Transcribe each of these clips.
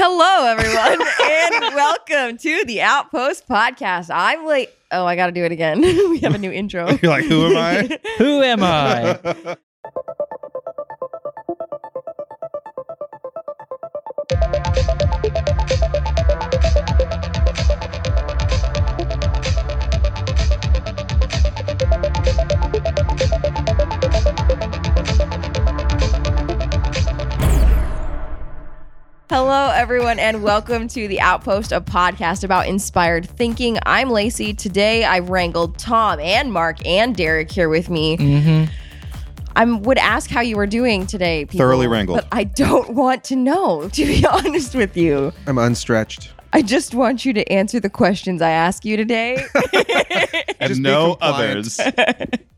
Hello, everyone, and welcome to the Outpost Podcast. I'm late. Oh, I got to do it again. we have a new intro. You're like, who am I? Who am I? Hello, everyone, and welcome to the Outpost, a podcast about inspired thinking. I'm Lacey. Today, I've wrangled Tom and Mark and Derick here with me. mm-hmm. I would ask how you were doing today. People, Thoroughly wrangled. But I don't want to know, to be honest with you. I'm unstretched. I just want you to answer the questions I ask you today. and no others.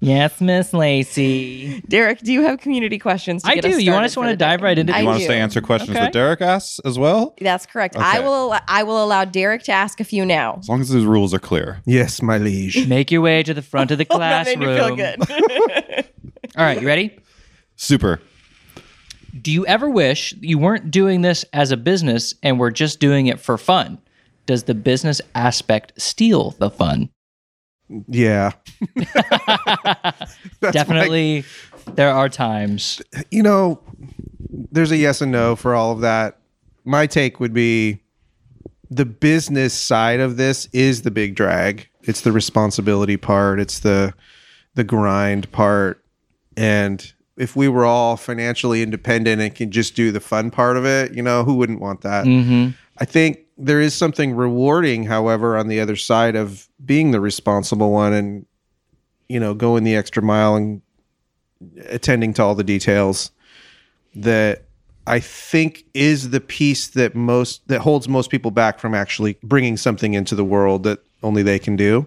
Yes, Miss Lacey. Derick, do you have community questions? To I get do. Us You want us want to dive day? right into I you want do. us to answer questions Okay. that Derick asks as well? That's correct. I will. I will allow Derick to ask a few now. As long as the rules are clear. Yes, my liege. Make your way to the front of the Oh, that made classroom. me feel good. All right, you ready? Super. Do you ever wish you weren't doing this as a business and were just doing it for fun? Does the business aspect steal the fun? Yeah. Definitely, there are times. you know, there's a yes and no for all of that. My take would be the business side of this is the big drag. It's the responsibility part. It's the the grind part. And if we were all financially independent and can just do the fun part of it, you know, who wouldn't want that? Mm-hmm. I think there is something rewarding, however, on the other side of being the responsible one and, you know, going the extra mile and attending to all the details that I think is the piece that most that holds most people back from actually bringing something into the world that only they can do.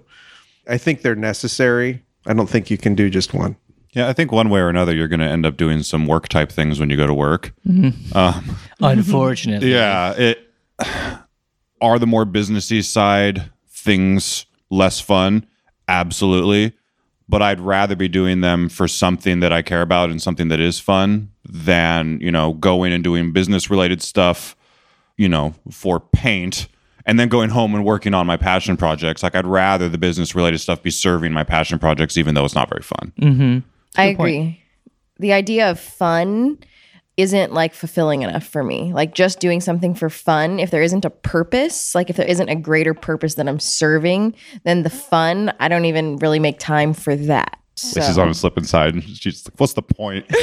I think they're necessary. I don't think you can do just one. Yeah, I think one way or another, you're going to end up doing some work type things when you go to work. Um, Unfortunately. yeah. It are the more businessy side things less fun. Absolutely. But I'd rather be doing them for something that I care about and something that is fun than, you know, going and doing business related stuff, you know, for paint and then going home and working on my passion projects. Like I'd rather the business related stuff be serving my passion projects, even though it's not very fun. Mm-hmm. I Good point. agree. The idea of fun isn't like fulfilling enough for me. Like just doing something for fun, if there isn't a purpose, like if there isn't a greater purpose that I'm serving, then the fun, I don't even really make time for that. So. She's on a slip and slide she's like, what's the point?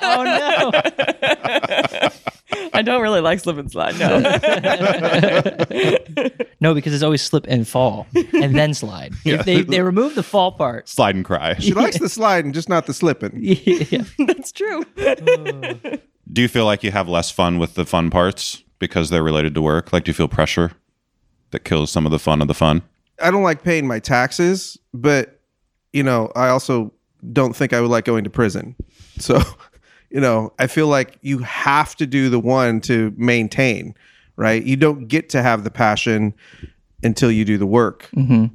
Oh no. I don't really like slip and slide. No. no, because it's always slip and fall and then slide. If they, they remove the fall part. Slide and cry. She likes the sliding, just not the slipping. Yeah. That's true. Do you feel like you have less fun with the fun parts because they're related to work? Like, do you feel pressure that kills some of the fun of the fun? I don't like paying my taxes, but you know, I also don't think I would like going to prison. So, you know, I feel like you have to do the one to maintain, right? You don't get to have the passion until you do the work. Mm-hmm.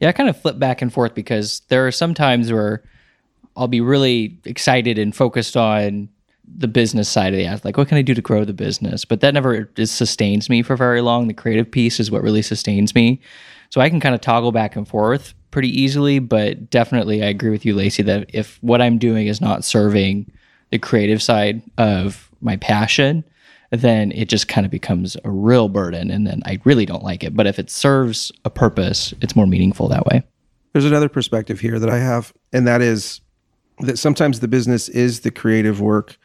Yeah, I kind of flip back and forth because there are some times where I'll be really excited and focused on the business side of the act. Like, what can I do to grow the business? But that never sustains me for very long. The creative piece is what really sustains me. So I can kind of toggle back and forth pretty easily. But definitely, I agree with you, Lacey, that if what I'm doing is not serving the creative side of my passion, then it just kind of becomes a real burden. And then I really don't like it. But if it serves a purpose, it's more meaningful that way. There's another perspective here that I have, and that is that sometimes the business is the creative work,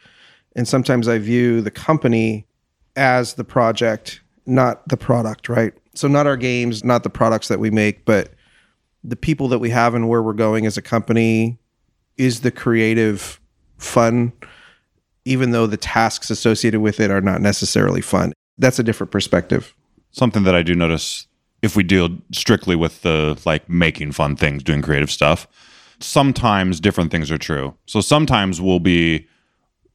and sometimes I view the company as the project, not the product, right? So, not our games, not the products that we make, but the people that we have and where we're going as a company is the creative fun, even though the tasks associated with it are not necessarily fun. That's a different perspective. Something that I do notice if we deal strictly with the like making fun things, doing creative stuff, sometimes different things are true. So sometimes we'll be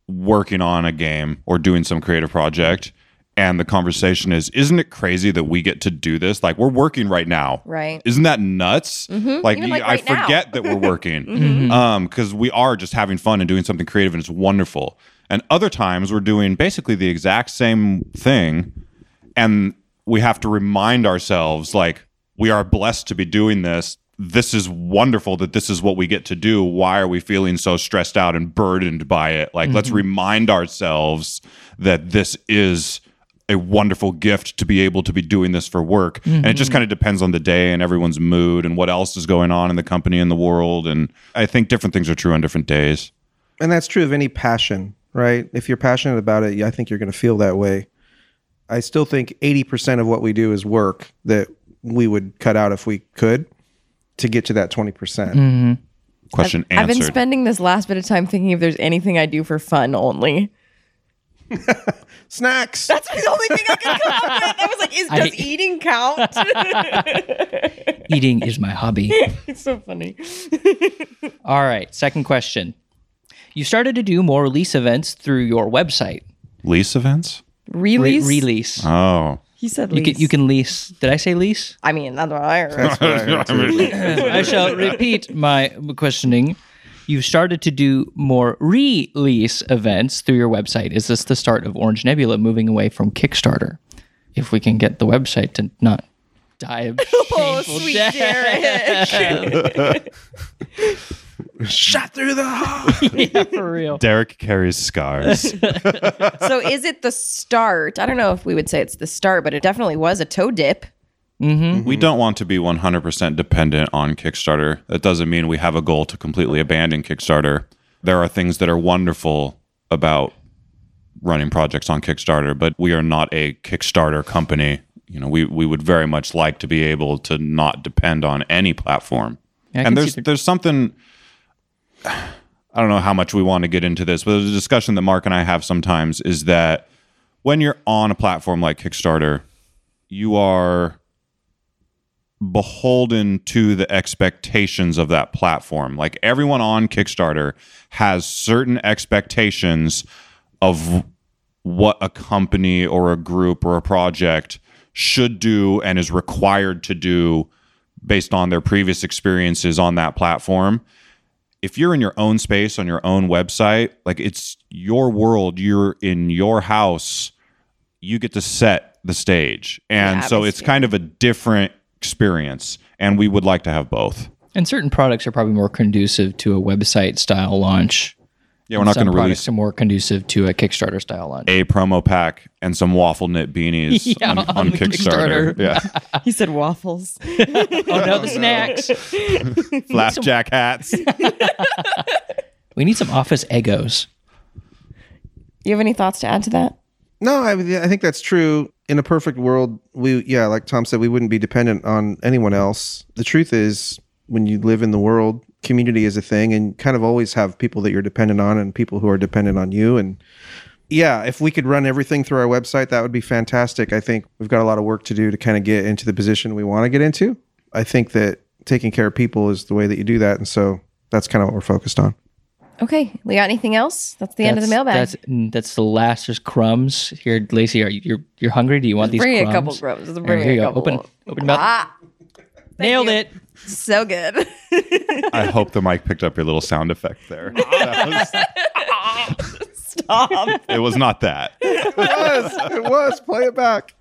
working on a game or doing some creative project and the conversation is isn't it crazy that we get to do this like we're working right now Right. isn't that nuts Mhm. like, like, i right now. forget that we're working Mhm. um because we are just having fun and doing something creative and it's wonderful and other times we're doing basically the exact same thing And we have to remind ourselves like we are blessed to be doing this. This is wonderful that this is what we get to do. Why are we feeling so stressed out and burdened by it? Like let's remind ourselves that this is a wonderful gift to be able to be doing this for work. And it just kind of depends on the day and everyone's mood and what else is going on in the company and the world. And I think different things are true on different days. And that's true of any passion, right? If you're passionate about it, I think you're going to feel that way. I still think 80% of what we do is work that we would cut out if we could to get to that 20%. Mm-hmm. Question I've been spending this last bit of time thinking if there's anything I do for fun only. Snacks. That's the only thing I could come up with. I was like, is, does I- eating count? Eating is my hobby. it's so funny. All right, second question. You started to do more release events through your website. Lease events? Re- Release? release. Oh. He said You can you can lease. Did I say lease? I mean, that's what I heard. What I heard. I shall repeat my questioning. You started to do more release events through your website. Is this the start of Orange Nebula moving away from Kickstarter? If we can get the website to not die of oh, shameful sweet death. Derick. Shot through the heart. yeah, for real. Derick carries scars. so is it the start? I don't know if we would say it's the start, but it definitely was a toe dip. We don't want to be 100% dependent on Kickstarter. That doesn't mean we have a goal to completely abandon Kickstarter. There are things that are wonderful about running projects on Kickstarter, but we are not a Kickstarter company. You know, we, we would very much like to be able to not depend on any platform. Yeah, and there's the- there's something I don't know how much we want to get into this, but there's a discussion that Mark and I have sometimes is that when you're on a platform like Kickstarter, you are beholden to the expectations of that platform. Like everyone on Kickstarter has certain expectations of what a company or a group or a project should do and is required to do based on their previous experiences on that platform. If you're in your own space on your own website, like it's your world, you're in your house, you get to set the stage. And Yeah, so it's kind of a different experience. And we would like to have both. And certain products are probably more conducive to a website style launch. Yeah, we're not going to products release are more conducive to a Kickstarter style launch. a promo pack and some waffle knit beanies Yeah, on, on on Kickstarter. Kickstarter. Yeah. He said waffles. oh no, the snacks. Flapjack hats. We need some office egos. you have any thoughts to add to that? No, I, I think that's true. In a perfect world, we yeah, like Tom said, we wouldn't be dependent on anyone else. The truth is, when you live in the world, community is a thing, and kind of always have people that you're dependent on and people who are dependent on you. And yeah, if we could run everything through our website, that would be fantastic. I think we've got a lot of work to do to kind of get into the position we want to get into. I think that taking care of people is the way that you do that, and so that's kind of what we're focused on. Okay. We got anything else? That's the end of the mailbag. That's mm, that's the last. There's crumbs here, Lacey. Are you you're, you're hungry? Do you want these bring me crumbs? a couple crumbs. Just Here, bring me here a you go. couple. Open open your mouth. Ah, Nailed you. it. so good. I hope the mic picked up your little sound effect there. That Stop. it was not that. it was. It was. Play it back.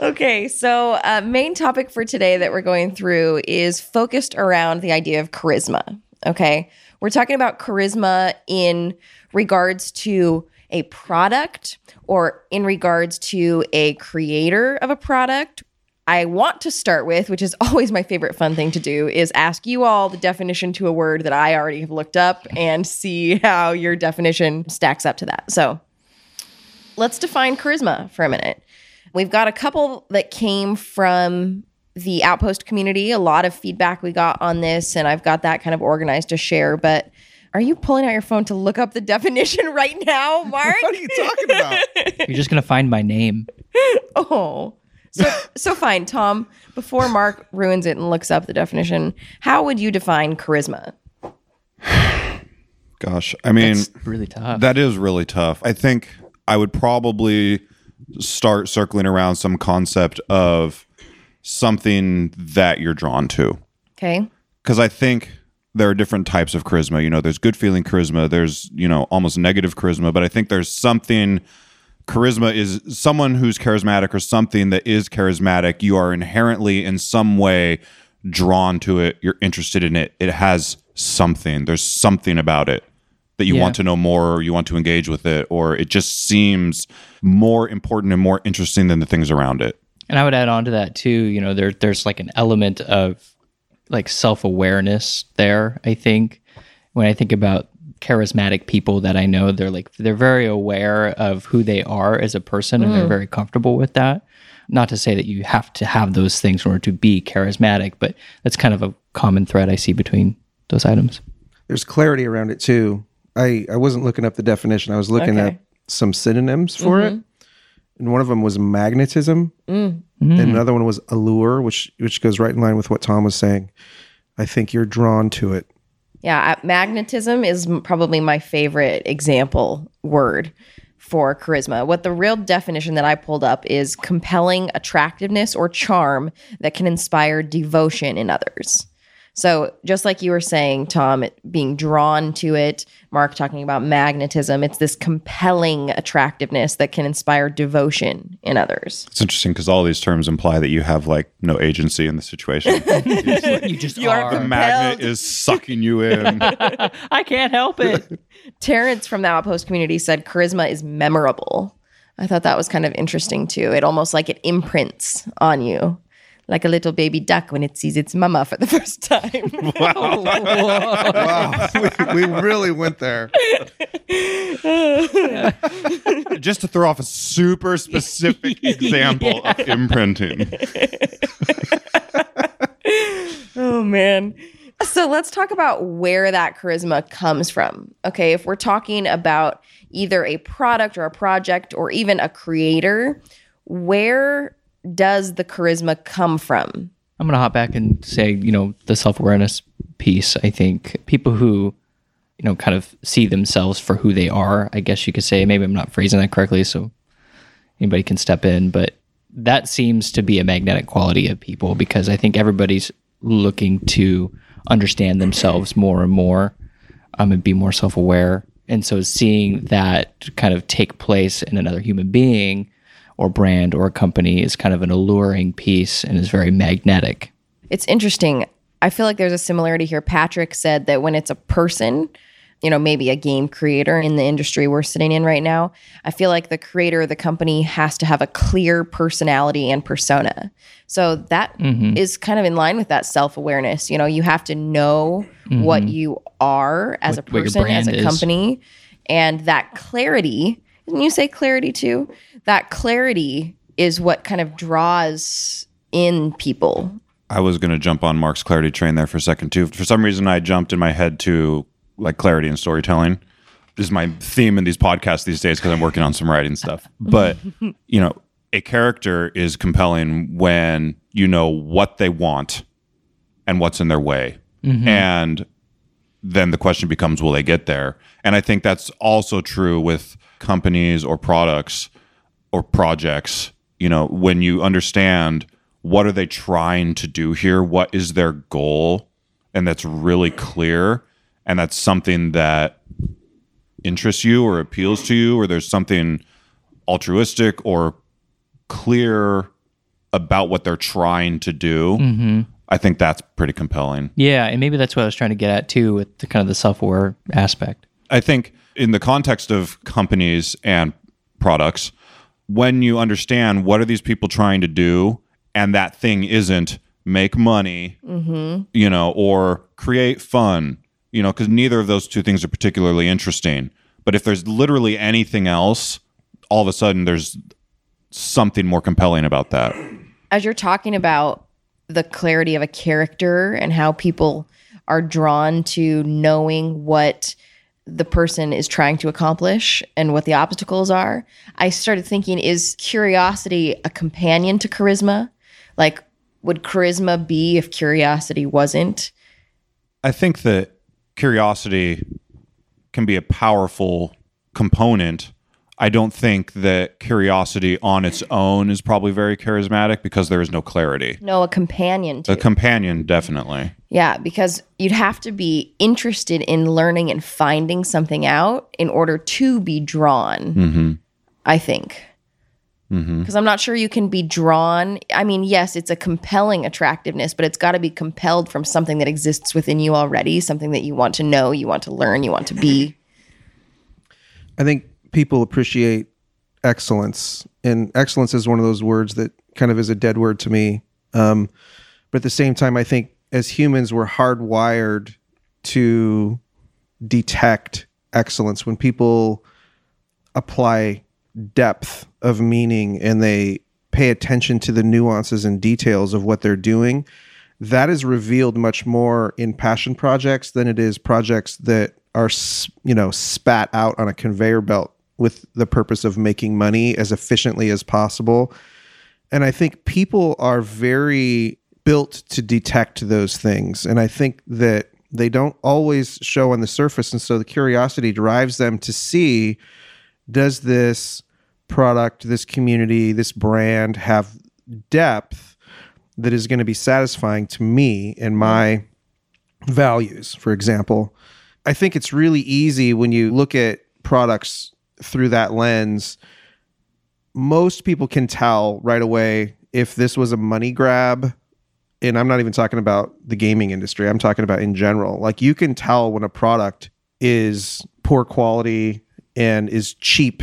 Okay, so uh, main topic for today that we're going through is focused around the idea of charisma. Okay, we're talking about charisma in regards to a product or in regards to a creator of a product. I want to start with, which is always my favorite fun thing to do, is ask you all the definition to a word that I already have looked up and see how your definition stacks up to that. So let's define charisma for a minute. We've got a couple that came from the Outpost community. A lot of feedback we got on this, and I've got that kind of organized to share. But are you pulling out your phone to look up the definition right now, Mark? What are you talking about? You're just gonna find my name. oh. So, so fine, Tom. Before Mark ruins it and looks up the definition, how would you define charisma? Gosh, I mean, It's really tough. that is really tough. I think I would probably start circling around some concept of something that you're drawn to. Okay. because I think there are different types of charisma. You know, there's good feeling charisma, there's, you know, almost negative charisma, but I think there's something charisma is someone who's charismatic or something that is charismatic. You are inherently in some way drawn to it. You're interested in it. It has something. There's something about it that you Yeah. want to know more or you want to engage with it or it just seems more important and more interesting than the things around it. And I would add on to that too, you know, there there's like an element of like self-awareness there, I think. When I think about charismatic people that I know, they're like they're very aware of who they are as a person and they're mm. very comfortable with that. Not to say that you have to have those things in order to be charismatic, but that's kind of a common thread I see between those items. There's clarity around it too. I, I wasn't looking up the definition. I was looking Okay. at some synonyms for it. Mm-hmm. And one of them was magnetism. And another one was allure, which which goes right in line with what Tom was saying. I think you're drawn to it. Yeah, uh, magnetism is m- probably my favorite example word for charisma. What the real definition that I pulled up is compelling attractiveness or charm that can inspire devotion in others. So, just like you were saying, Tom, being drawn to it, Mark talking about magnetism, it's this compelling attractiveness that can inspire devotion in others. It's interesting because all these terms imply that you have like no agency in the situation. you just You are the magnet is sucking you in. I can't help it. Terrence from the Outpost community said charisma is memorable. I thought that was kind of interesting too. It almost like it imprints on you, like a little baby duck when it sees its mama for the first time. Wow. we, we really went there. Just to throw off a super specific example of imprinting. oh man. So let's talk about where that charisma comes from. Okay, if we're talking about either a product or a project or even a creator, where does the charisma come from? I'm going to hop back and say, you know, the self awareness piece. I think people who, you know, kind of see themselves for who they are, I guess you could say, maybe I'm not phrasing that correctly, so anybody can step in, but that seems to be a magnetic quality of people because I think everybody's looking to understand themselves more and more um, and be more self aware. And so seeing that kind of take place in another human being or brand or a company is kind of an alluring piece and is very magnetic. It's interesting. I feel like there's a similarity here. Patrick said that when it's a person, you know, maybe a game creator in the industry we're sitting in right now, I feel like the creator of the company has to have a clear personality and persona. So that mm-hmm. is kind of in line with that self awareness. You know, you have to know what mm-hmm. you are as What- a person, as a is. company, and that clarity. Didn't you say clarity too? That clarity is what kind of draws in people I was going to jump on Mark's clarity train there for a second too. For some reason, I jumped in my head to like clarity and storytelling. This is my theme in these podcasts these days because I'm working on some writing stuff. But you know, a character is compelling when you know what they want and what's in their way, mm-hmm. and then the question becomes, will they get there? And I think that's also true with companies or products or projects. You know, when you understand what are they trying to do here, what is their goal, and that's really clear, and that's something that interests you or appeals to you, or there's something altruistic or clear about what they're trying to do. Mm-hmm. I think that's pretty compelling. Yeah, and maybe that's what I was trying to get at too with the kind of the self-aware aspect. I think in the context of companies and products, when you understand what are these people trying to do, and that thing isn't make money, mm-hmm. you know, or create fun, you know, because neither of those two things are particularly interesting. But if there's literally anything else, all of a sudden there's something more compelling about that. as you're talking about the clarity of a character and how people are drawn to knowing what the person is trying to accomplish and what the obstacles are, I started thinking is curiosity a companion to charisma? Like, would charisma be if curiosity wasn't? I think that curiosity can be a powerful component. I don't think that curiosity on its own is probably very charismatic because there is no clarity. No, a companion to. A companion, definitely. Yeah, because you'd have to be interested in learning and finding something out in order to be drawn. Mm-hmm. I think. Mm-hmm. Because I'm not sure you can be drawn. I mean, yes, it's a compelling attractiveness, but it's got to be compelled from something that exists within you already, something that you want to know, you want to learn, you want to be. I think people appreciate excellence, and excellence is one of those words that kind of is a dead word to me. Um, but at the same time, I think as humans, we're hardwired to detect excellence when people apply depth of meaning and they pay attention to the nuances and details of what they're doing. That is revealed much more in passion projects than it is projects that are, you know, spat out on a conveyor belt with the purpose of making money as efficiently as possible. And I think people are very built to detect those things. And I think that they don't always show on the surface. And so the curiosity drives them to see does this product, this community, this brand have depth that is going to be satisfying to me and my values, for example. I think it's really easy when you look at products through that lens. Most people can tell right away if this was a money grab. And I'm not even talking about the gaming industry, I'm talking about in general. Like you can tell when a product is poor quality and is cheap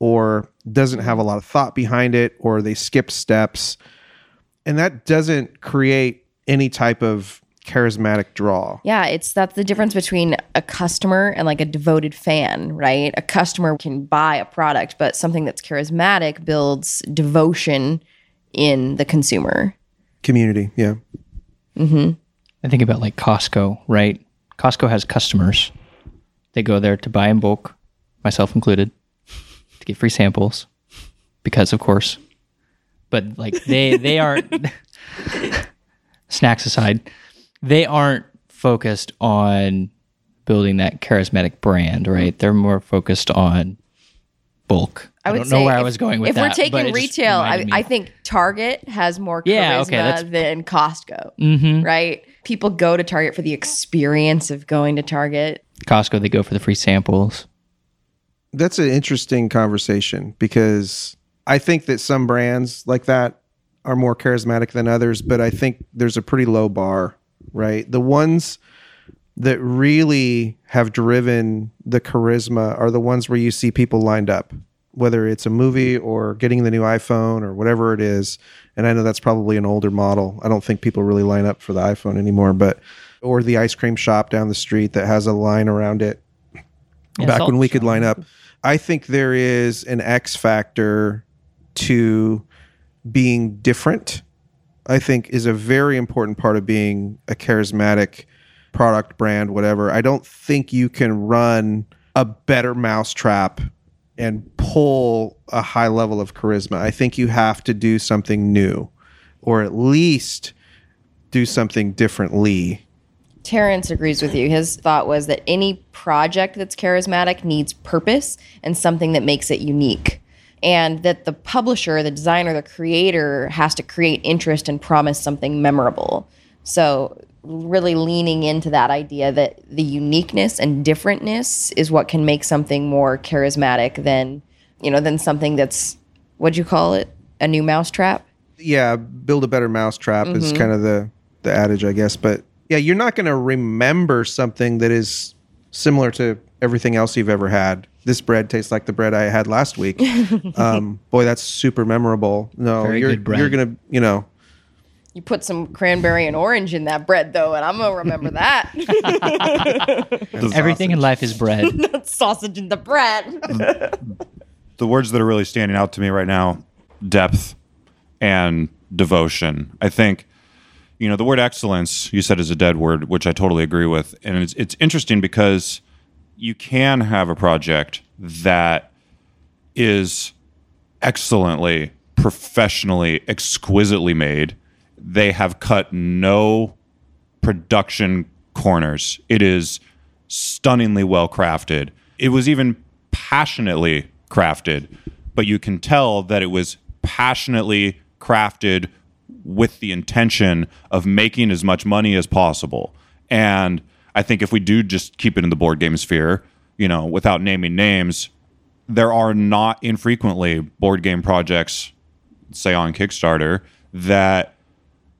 or doesn't have a lot of thought behind it or they skip steps. And that doesn't create any type of charismatic draw. Yeah, it's that's the difference between a customer and like a devoted fan, right? A customer can buy a product, but something that's charismatic builds devotion in the consumer. Community, yeah. Mhm. I think about like Costco, right? Costco has customers. They go there to buy in bulk, myself included, to get free samples, because of course. But like they they aren't snacks aside, they aren't focused on building that charismatic brand, right? They're more focused on bulk. I, would don't know say where I was going with if that. If we're taking it retail, I. I think Target has more charisma Yeah, okay, than Costco, Mhm. right? People go to Target for the experience of going to Target. Costco, they go for the free samples. That's an interesting conversation because I think that some brands like that are more charismatic than others, but I think there's a pretty low bar, right? The ones that really have driven the charisma are the ones where you see people lined up, whether it's a movie or getting the new iPhone or whatever it is. And I know that's probably an older model. I don't think people really line up for the iPhone anymore, but or the ice cream shop down the street that has a line around it Yeah, back when we could line up. I think there is an X factor to being different. I think is a very important part of being a charismatic product brand whatever. I don't think you can run a better mousetrap and pull a high level of charisma. I think you have to do something new or at least do something differently. Terrence agrees with you. His thought was that any project that's charismatic needs purpose and something that makes it unique. And that the publisher, the designer, the creator has to create interest and promise something memorable. So, really leaning into that idea that the uniqueness and differentness is what can make something more charismatic than, you know, than something that's, what'd you call it? A new mousetrap? yeah, build a better mousetrap is Mm-hmm. kind of the the adage, I guess. But yeah, you're not going to remember something that is similar to everything else you've ever had. This bread tastes like the bread I had last week. um, boy, that's super memorable. No, Very you're good bread. you're gonna, you know, You put some cranberry and orange in that bread, though, and I'm going to remember that. Everything in life is bread. sausage in the bread. the words that are really standing out to me right now depth and devotion i think you know the word excellence you said is a dead word which i totally agree with and it's, it's interesting because you can have a project that is excellently professionally exquisitely made they have cut no production corners it is stunningly well crafted. It was even passionately crafted, but you can tell that it was passionately crafted with the intention of making as much money as possible. And I think if we do just keep it in the board game sphere, you know, without naming names, there are not infrequently board game projects, say on Kickstarter, that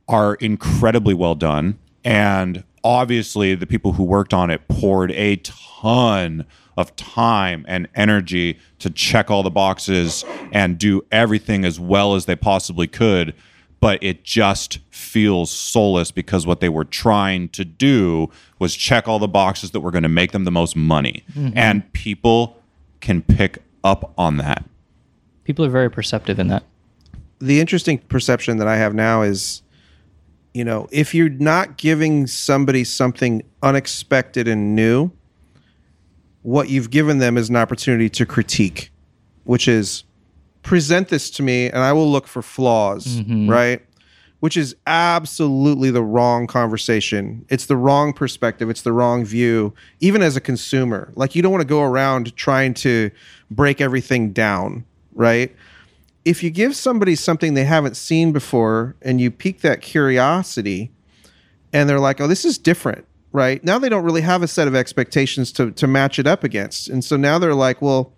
are incredibly well done. And obviously, the people who worked on it poured a ton of time and energy to check all the boxes and do everything as well as they possibly could. But it just feels soulless because what they were trying to do was check all the boxes that were going to make them the most money. Mm-hmm. And people can pick up on that. People are very perceptive in that. the interesting perception that I have now is, you know, if you're not giving somebody something unexpected and new, what you've given them is an opportunity to critique, which is present this to me and I will look for flaws, mm-hmm. right? Which is absolutely the wrong conversation. It's the wrong perspective. It's the wrong view, even as a consumer. Like, you don't want to go around trying to break everything down, right? if you give somebody something they haven't seen before and you pique that curiosity and they're like, oh, this is different, right? Now they don't really have a set of expectations to, to match it up against. And so now they're like, well,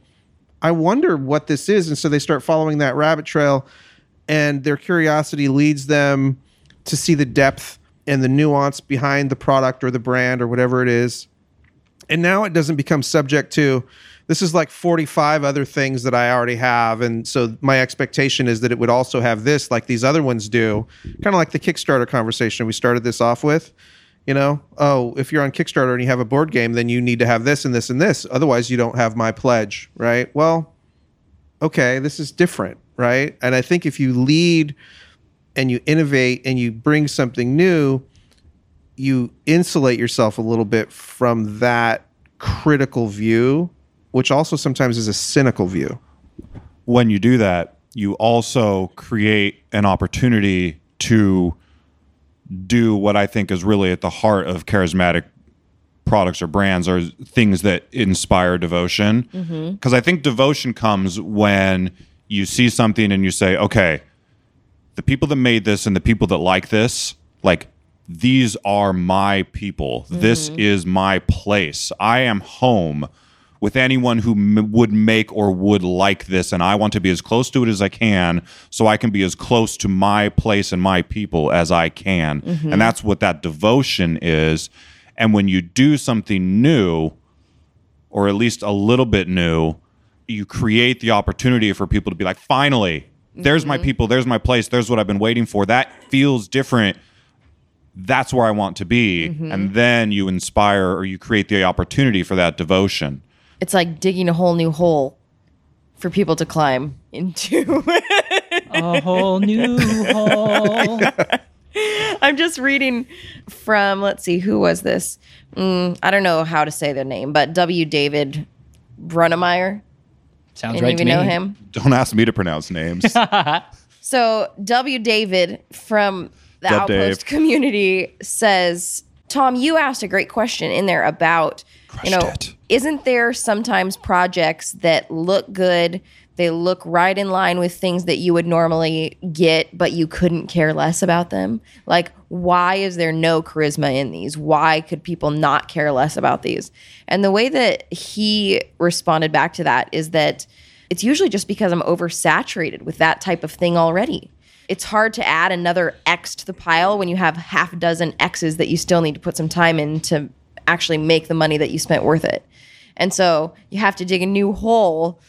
I wonder what this is. And so they start following that rabbit trail and their curiosity leads them to see the depth and the nuance behind the product or the brand or whatever it is. And now it doesn't become subject to this is like 45 other things that I already have. And so my expectation is that it would also have this like these other ones do. Kind of like the Kickstarter conversation we started this off with. You know, oh, if you're on Kickstarter and you have a board game, then you need to have this and this and this. Otherwise, you don't have my pledge, right? Well, okay, this is different, right? And I think if you lead and you innovate and you bring something new, you insulate yourself a little bit from that critical view, which also sometimes is a cynical view. when you do that, you also create an opportunity to do what I think is really at the heart of charismatic products or brands or things that inspire devotion. Mm-hmm. Because I think devotion comes when you see something and you say, okay, the people that made this and the people that like this, like, these are my people. This mm-hmm. is my place. I am home with anyone who m- would make or would like this and I want to be as close to it as I can so I can be as close to my place and my people as I can. And mm-hmm. that's what that devotion is. And when you do something new or at least a little bit new, you create the opportunity for people to be like, finally, there's my mm-hmm. people, there's my place, there's what I've been waiting for. That feels different. That's where I want to be. Mm-hmm. And then you inspire or you create the opportunity for that devotion. It's like digging a whole new hole for people to climb into. A whole new hole. I'm just reading from, let's see, who was this? Mm, I don't know how to say their name, but W. David Brunemeyer. Sounds Any right of to me. know him? Don't ask me to pronounce names. So W. David from the Dub Outpost Dave. community says, Tom, you asked a great question in there about, you know, Crushed it. isn't there sometimes projects that look good? They look right in line with things that you would normally get, but you couldn't care less about them. Like, why is there no charisma in these? Why could people not care less about these? And the way that he responded back to that is that it's usually just because I'm oversaturated with that type of thing already. It's hard to add another X to the pile when you have half a dozen X's that you still need to put some time in to actually make the money that you spent worth it. And so you have to dig a new hole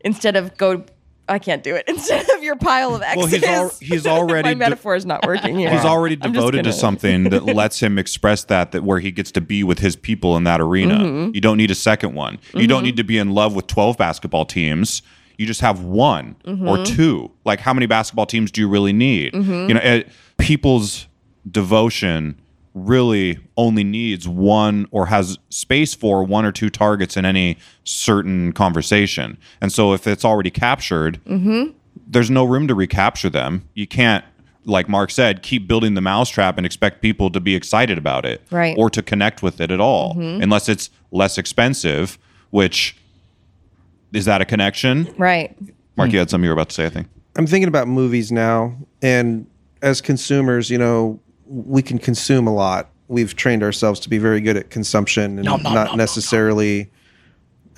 instead of go. I can't do it. Instead of your pile of X's. Well, he's al- he's already My de- metaphor is not working here. He's already devoted to something that lets him express that that where he gets to be with his people in that arena. Mm-hmm. You don't need a second one. You don't need to be in love with 12 basketball teams. You just have one Mm-hmm. or two. Like how many basketball teams do you really need? Mm-hmm. You know, it, people's devotion really only needs one or has space for one or two targets in any certain conversation. And so if it's already captured, Mm-hmm. there's no room to recapture them. You can't, like Mark said, keep building the mousetrap and expect people to be excited about it, Right. Or to connect with it at all, unless it's less expensive. Which is that a connection? right. Mark, you had something you were about to say. I think. I'm thinking about movies now, and as consumers, you know, we can consume a lot. We've trained ourselves to be very good at consumption and Nom, nom, not nom, necessarily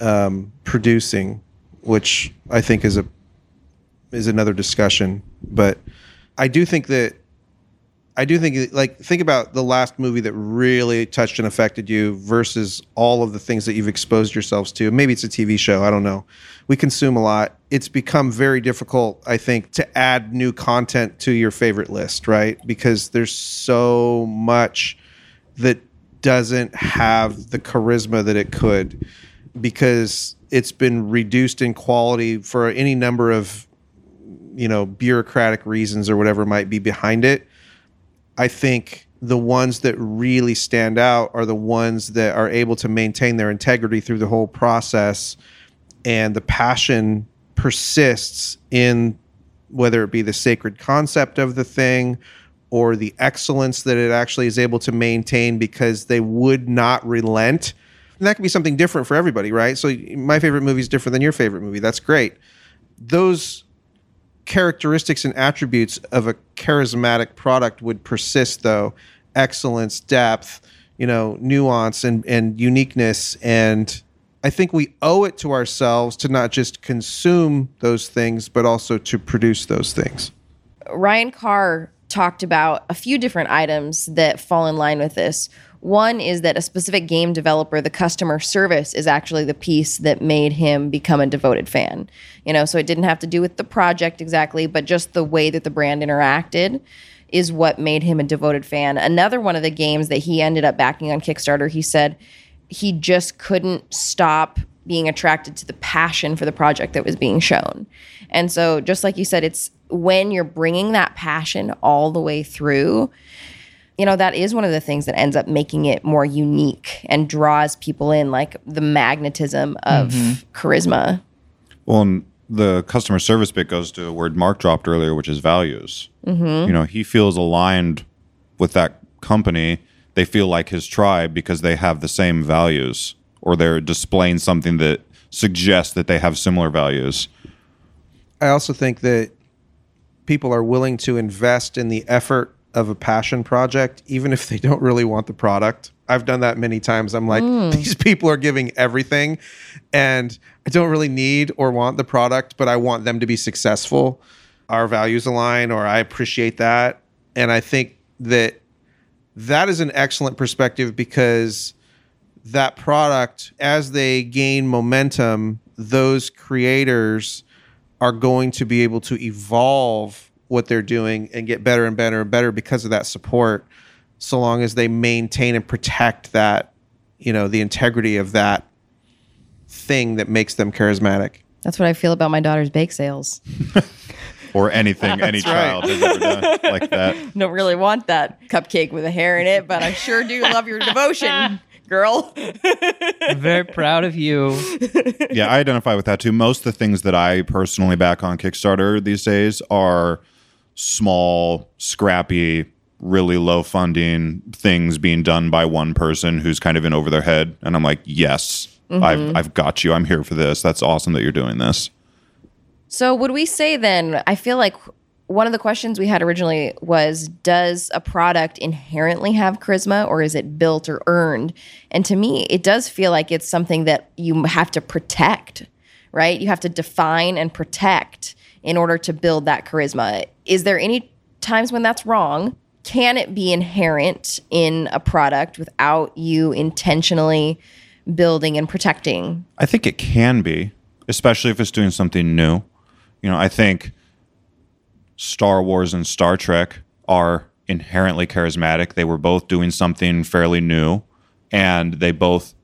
um, producing. which I think is a is another discussion. But I do think that I do think like think about the last movie that really touched and affected you versus all of the things that you've exposed yourselves to. Maybe it's a TV show, I don't know. We consume a lot. It's become very difficult, I think, to add new content to your favorite list, right? Because there's so much that doesn't have the charisma that it could because it's been reduced in quality for any number of you know bureaucratic reasons or whatever might be behind it i think the ones that really stand out are the ones that are able to maintain their integrity through the whole process and the passion persists in whether it be the sacred concept of the thing or the excellence that it actually is able to maintain because they would not relent. And that can be something different for everybody, right? So my favorite movie is different than your favorite movie. That's great. Those characteristics and attributes of a charismatic product would persist though. Excellence, depth, you know, nuance and, and uniqueness. And I think we owe it to ourselves to not just consume those things, but also to produce those things. Ryan Carr talked about a few different items that fall in line with this. One is that a specific game developer, the customer service is actually the piece that made him become a devoted fan. You know, so it didn't have to do with the project exactly, but just the way that the brand interacted is what made him a devoted fan. Another one of the games that he ended up backing on Kickstarter, he said he just couldn't stop being attracted to the passion for the project that was being shown. And so, just like you said, it's when you're bringing that passion all the way through, you know, that is one of the things that ends up making it more unique and draws people in, like the magnetism of mm-hmm. charisma. Well, and the customer service bit goes to a word Mark dropped earlier, which is values. Mm-hmm. You know, he feels aligned with that company. They feel like his tribe because they have the same values or they're displaying something that suggests that they have similar values. I also think that people are willing to invest in the effort of a passion project, even if they don't really want the product. I've done that many times. I'm like, hmm. these people are giving everything, and I don't really need or want the product, but I want them to be successful. Our values align, or I appreciate that. And I think that that is an excellent perspective because that product, as they gain momentum, those creators are going to be able to evolve what they're doing and get better and better and better because of that support so long as they maintain and protect that you know the integrity of that thing that makes them charismatic That's what I feel about my daughter's bake sales. Or anything any right. child has ever done like that. Don't really want that cupcake with a hair in it, but I sure do love your devotion, girl. I'm very proud of you. yeah, I identify with that too. Most of the things that I personally back on Kickstarter these days are small, scrappy, really low funding things being done by one person who's kind of in over their head. And I'm like, yes, I've, mm-hmm. I've got you. I'm here for this. That's awesome that you're doing this. So, would we say then? I feel like one of the questions we had originally was Does a product inherently have charisma or is it built or earned? And to me, it does feel like it's something that you have to protect, right? You have to define and protect in order to build that charisma. Is there any times when that's wrong? Can it be inherent in a product without you intentionally building and protecting? I think it can be, especially if it's doing something new. You know, I think Star Wars and Star Trek are inherently charismatic. They were both doing something fairly new, and they both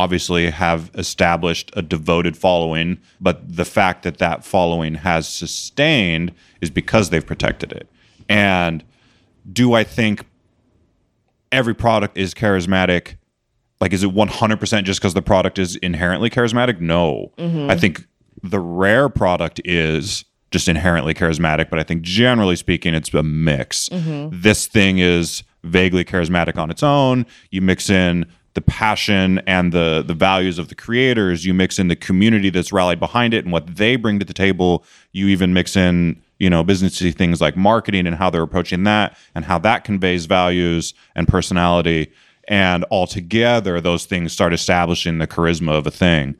obviously have established a devoted following. But the fact that that following has sustained is because they've protected it. And do I think every product is charismatic? Like, is it 100% just because the product is inherently charismatic? No. Mm-hmm. I think the rare product is just inherently charismatic, but I think generally speaking, it's a mix. Mm-hmm. This thing is vaguely charismatic on its own. You mix in the passion and the the values of the creators. You mix in the community that's rallied behind it and what they bring to the table. You even mix in you know businessy things like marketing and how they're approaching that and how that conveys values and personality. And altogether, those things start establishing the charisma of a thing.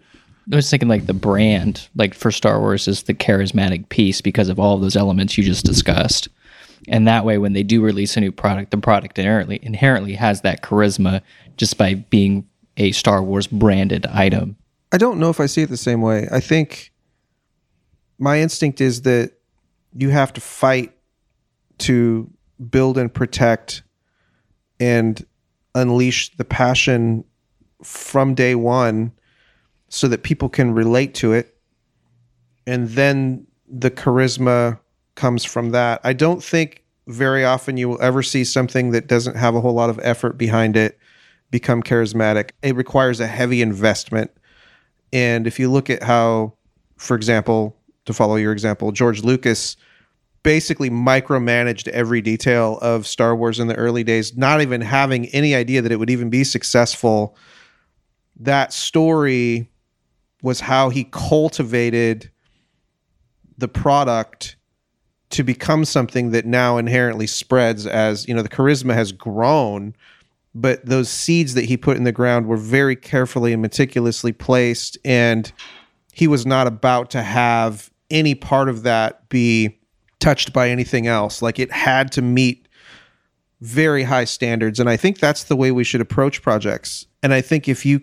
I was thinking like the brand, like for Star Wars, is the charismatic piece because of all those elements you just discussed. And that way, when they do release a new product, the product inherently inherently has that charisma just by being a Star Wars branded item. I don't know if I see it the same way. I think my instinct is that you have to fight to build and protect and unleash the passion from day one so that people can relate to it. And then the charisma comes from that. I don't think very often you will ever see something that doesn't have a whole lot of effort behind it become charismatic. It requires a heavy investment. And if you look at how, for example, to follow your example, George Lucas basically micromanaged every detail of Star Wars in the early days, not even having any idea that it would even be successful. That story was how he cultivated the product to become something that now inherently spreads as you know the charisma has grown but those seeds that he put in the ground were very carefully and meticulously placed and he was not about to have any part of that be touched by anything else. Like it had to meet very high standards and i think that's the way we should approach projects. And i think if you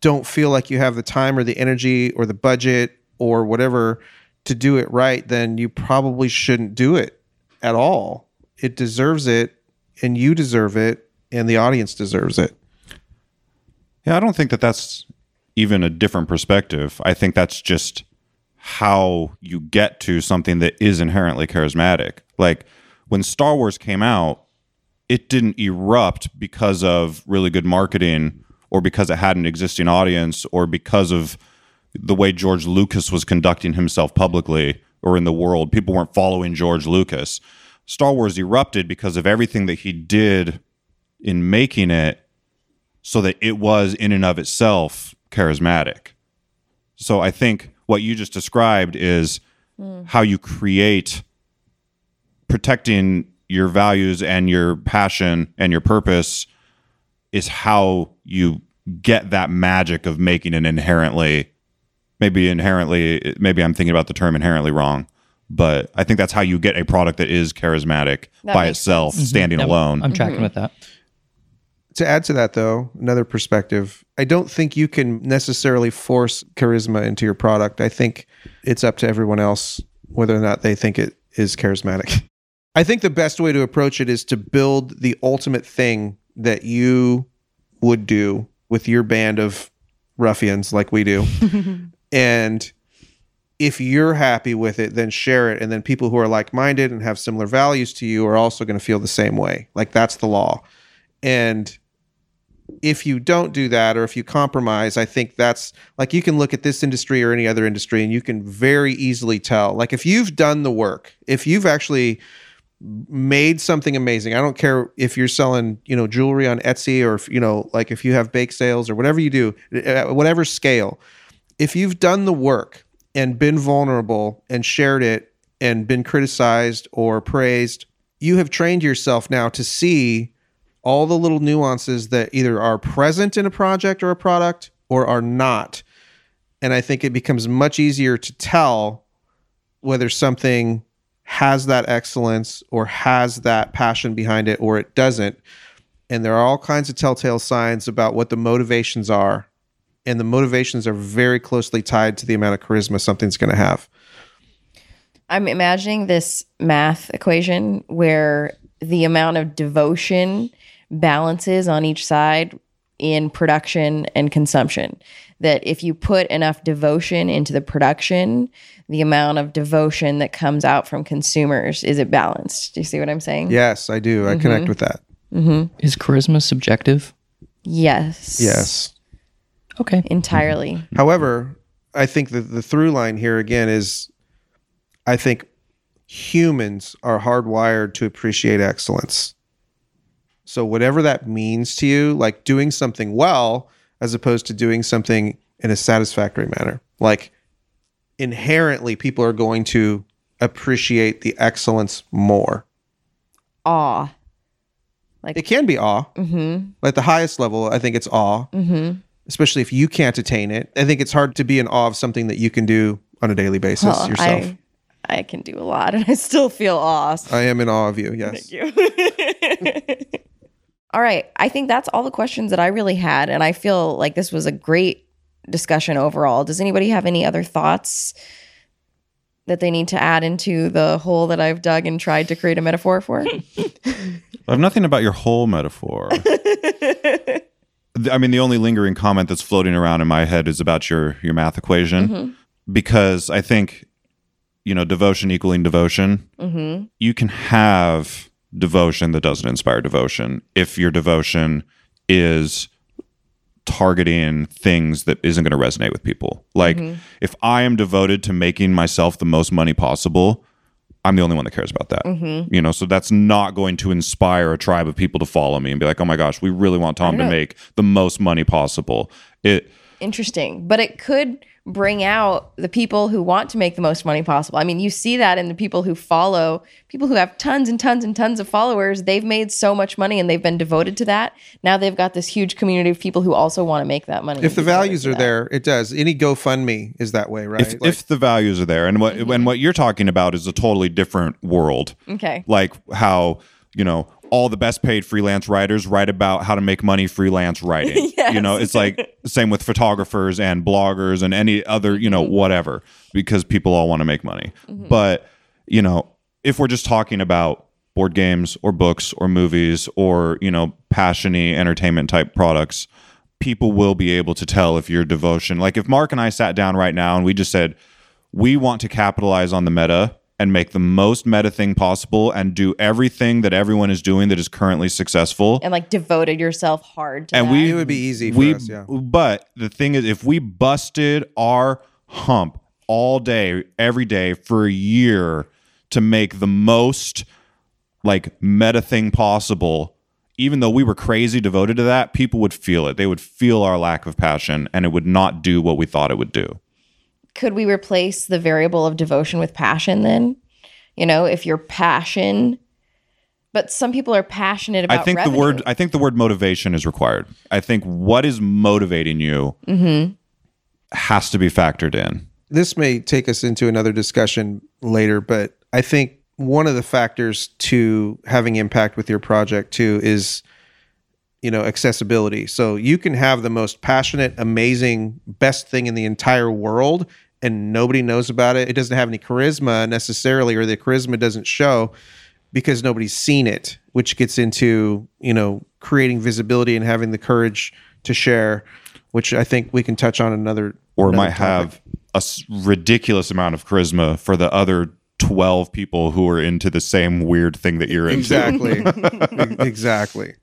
don't feel like you have the time or the energy or the budget or whatever to do it right then you probably shouldn't do it at all it deserves it and you deserve it and the audience deserves it Yeah, I don't think that that's even a different perspective. I think that's just how you get to something that is inherently charismatic. Like when Star Wars came out, it didn't erupt because of really good marketing or because it had an existing audience or because of the way George Lucas was conducting himself publicly or in the world. People weren't following George Lucas. Star Wars erupted because of everything that he did in making it so that it was in and of itself charismatic. So I think what you just described is hmm. how you create protecting your values and your passion and your purpose is how you get that magic of making it inherently maybe inherently maybe I'm thinking about the term inherently wrong but I think that's how you get a product that is charismatic That by makes itself standing mm-hmm. Yep, alone. I'm tracking mm-hmm. with that. to add to that though another perspective i don't think you can necessarily force charisma into your product. I think it's up to everyone else whether or not they think it is charismatic. I think the best way to approach it is to build the ultimate thing that you would do with your band of ruffians like we do and if you're happy with it then share it. And then people who are like-minded and have similar values to you are also going to feel the same way. Like that's the law. And if you don't do that or if you compromise, I think that's like you can look at this industry or any other industry and you can very easily tell. Like if you've done the work, if you've actually made something amazing, I don't care if you're selling, you know, jewelry on Etsy or if, you know, like if you have bake sales or whatever you do, at whatever scale, if you've done the work and been vulnerable and shared it and been criticized or praised, you have trained yourself now to see all the little nuances that either are present in a project or a product or are not. And I think it becomes much easier to tell whether something has that excellence or has that passion behind it or it doesn't. And there are all kinds of telltale signs about what the motivations are. And the motivations are very closely tied to the amount of charisma something's going to have. I'm imagining this math equation where the amount of devotion balances on each side in production and consumption. That if you put enough devotion into the production, the amount of devotion that comes out from consumers is it balanced? Do you see what I'm saying? Yes, I do. I connect mm-hmm. with that. Mm-hmm. Is charisma subjective? Yes. Yes. Okay. Entirely. However, I think that the through line here again is I think humans are hardwired to appreciate excellence. So whatever that means to you, like doing something well as opposed to doing something in a satisfactory manner. Like inherently people are going to appreciate the excellence more. Awe. like It can be awe. Mm-hmm. At the highest level, I think it's awe. Mm-hmm. Especially if you can't attain it. I think it's hard to be in awe of something that you can do on a daily basis Well, yourself. I, I can do a lot and I still feel awesome. I am in awe of you. Yes. Thank you. all right. I think that's all the questions that I really had. And I feel like this was a great discussion overall. Does anybody have any other thoughts that they need to add into the hole that I've dug and tried to create a metaphor for? I have nothing about your whole metaphor. I mean, the only lingering comment that's floating around in my head is about your your math equation, mm-hmm. because I think, you know, devotion equaling devotion. Mm-hmm. You can have devotion that doesn't inspire devotion if your devotion is targeting things that isn't going to resonate with people. Like, mm-hmm. if I am devoted to making myself the most money possible, I'm the only one that cares about that. Mm-hmm. You know, so that's not going to inspire a tribe of people to follow me and be like, "Oh my gosh, we really want Tom to know. make the most money possible." It Interesting. But it could bring out the people who want to make the most money possible. I mean, you see that in the people who follow, people who have tons and tons and tons of followers. They've made so much money and they've been devoted to that. Now they've got this huge community of people who also want to make that money. If the and be devoted values are that. there, it does. Any GoFundMe is that way, right? if, Like, if the values are there, and what and what you're talking about is a totally different world. Okay. like how you know all the best paid freelance writers write about how to make money freelance writing. You know it's like same with photographers and bloggers and any other you know mm-hmm. whatever because people all want to make money. Mm-hmm. But you know if we're just talking about board games or books or movies or you know passiony entertainment type products people will be able to tell if your devotion like if mark and i sat down right now and we just said we want to capitalize on the meta and make the most meta thing possible and do everything that everyone is doing that is currently successful and like devoted yourself hard to and that. we it would be easy for we us, yeah. but the thing is if we busted our hump all day every day for a year to make the most like meta thing possible even though we were crazy devoted to that people would feel it they would feel our lack of passion and it would not do what we thought it would do could we replace the variable of devotion with passion then? You know, if your passion but some people are passionate about I think revenue. the word I think the word motivation is required. I think what is motivating you Mm-hmm. has to be factored in. this may take us into another discussion later, but I think one of the factors to having impact with your project too is you know accessibility. So you can have the most passionate, amazing, best thing in the entire world and nobody knows about it. It doesn't have any charisma necessarily or the charisma doesn't show because nobody's seen it, which gets into, you know, creating visibility and having the courage to share, which I think we can touch on another Or another might topic. have a ridiculous amount of charisma for the other 12 people who are into the same weird thing that you're into. Exactly. Exactly.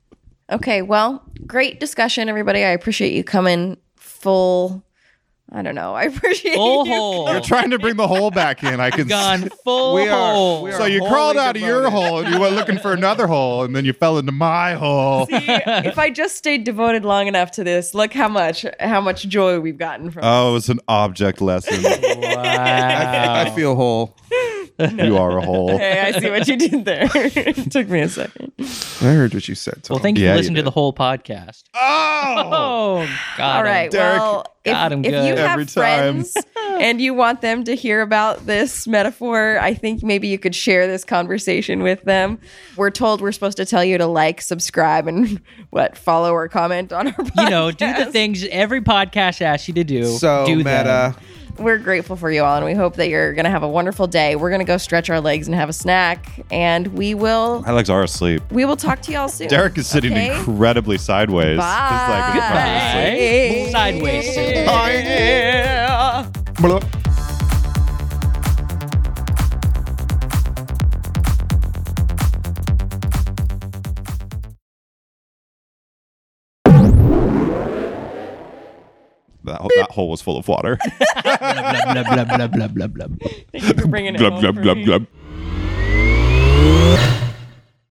Okay, well, great discussion, everybody. I appreciate you coming full. I don't know. I appreciate Full you. hole. You're trying to bring the hole back in. I can Gone full We are- hole. we are- So you crawled out of your hole and you went looking for another hole and then you fell into my hole. if I just stayed devoted long enough to this, look how much how much joy we've gotten from. Oh, it was an object lesson. wow. I, I feel whole. you are a hole. Hey, I see what you did there. it took me a second. I heard what you said. Tom. well, thank you Yeah, for you listening to the whole podcast. Oh! Oh, God. All right. Derick, well, if, got him if you good. have Every time. friends and you want them to hear about this metaphor, I think maybe you could share this conversation with them. We're told we're supposed to tell you to like, subscribe, and what follow or comment on our podcast. You know, do the things every podcast asks you to do. so do meta. them. We're grateful for you all, and we hope that you're going to have a wonderful day. We're going to go stretch our legs and have a snack, and we will My legs are asleep. we will talk to y'all soon. Derick is sitting Okay? incredibly sideways. just like in front of his sleep. Bye. Sideways. sit. Yeah. Blah. That, that hole was full of water. Thank you for bringing it glub, home glub, for glub, me. glub.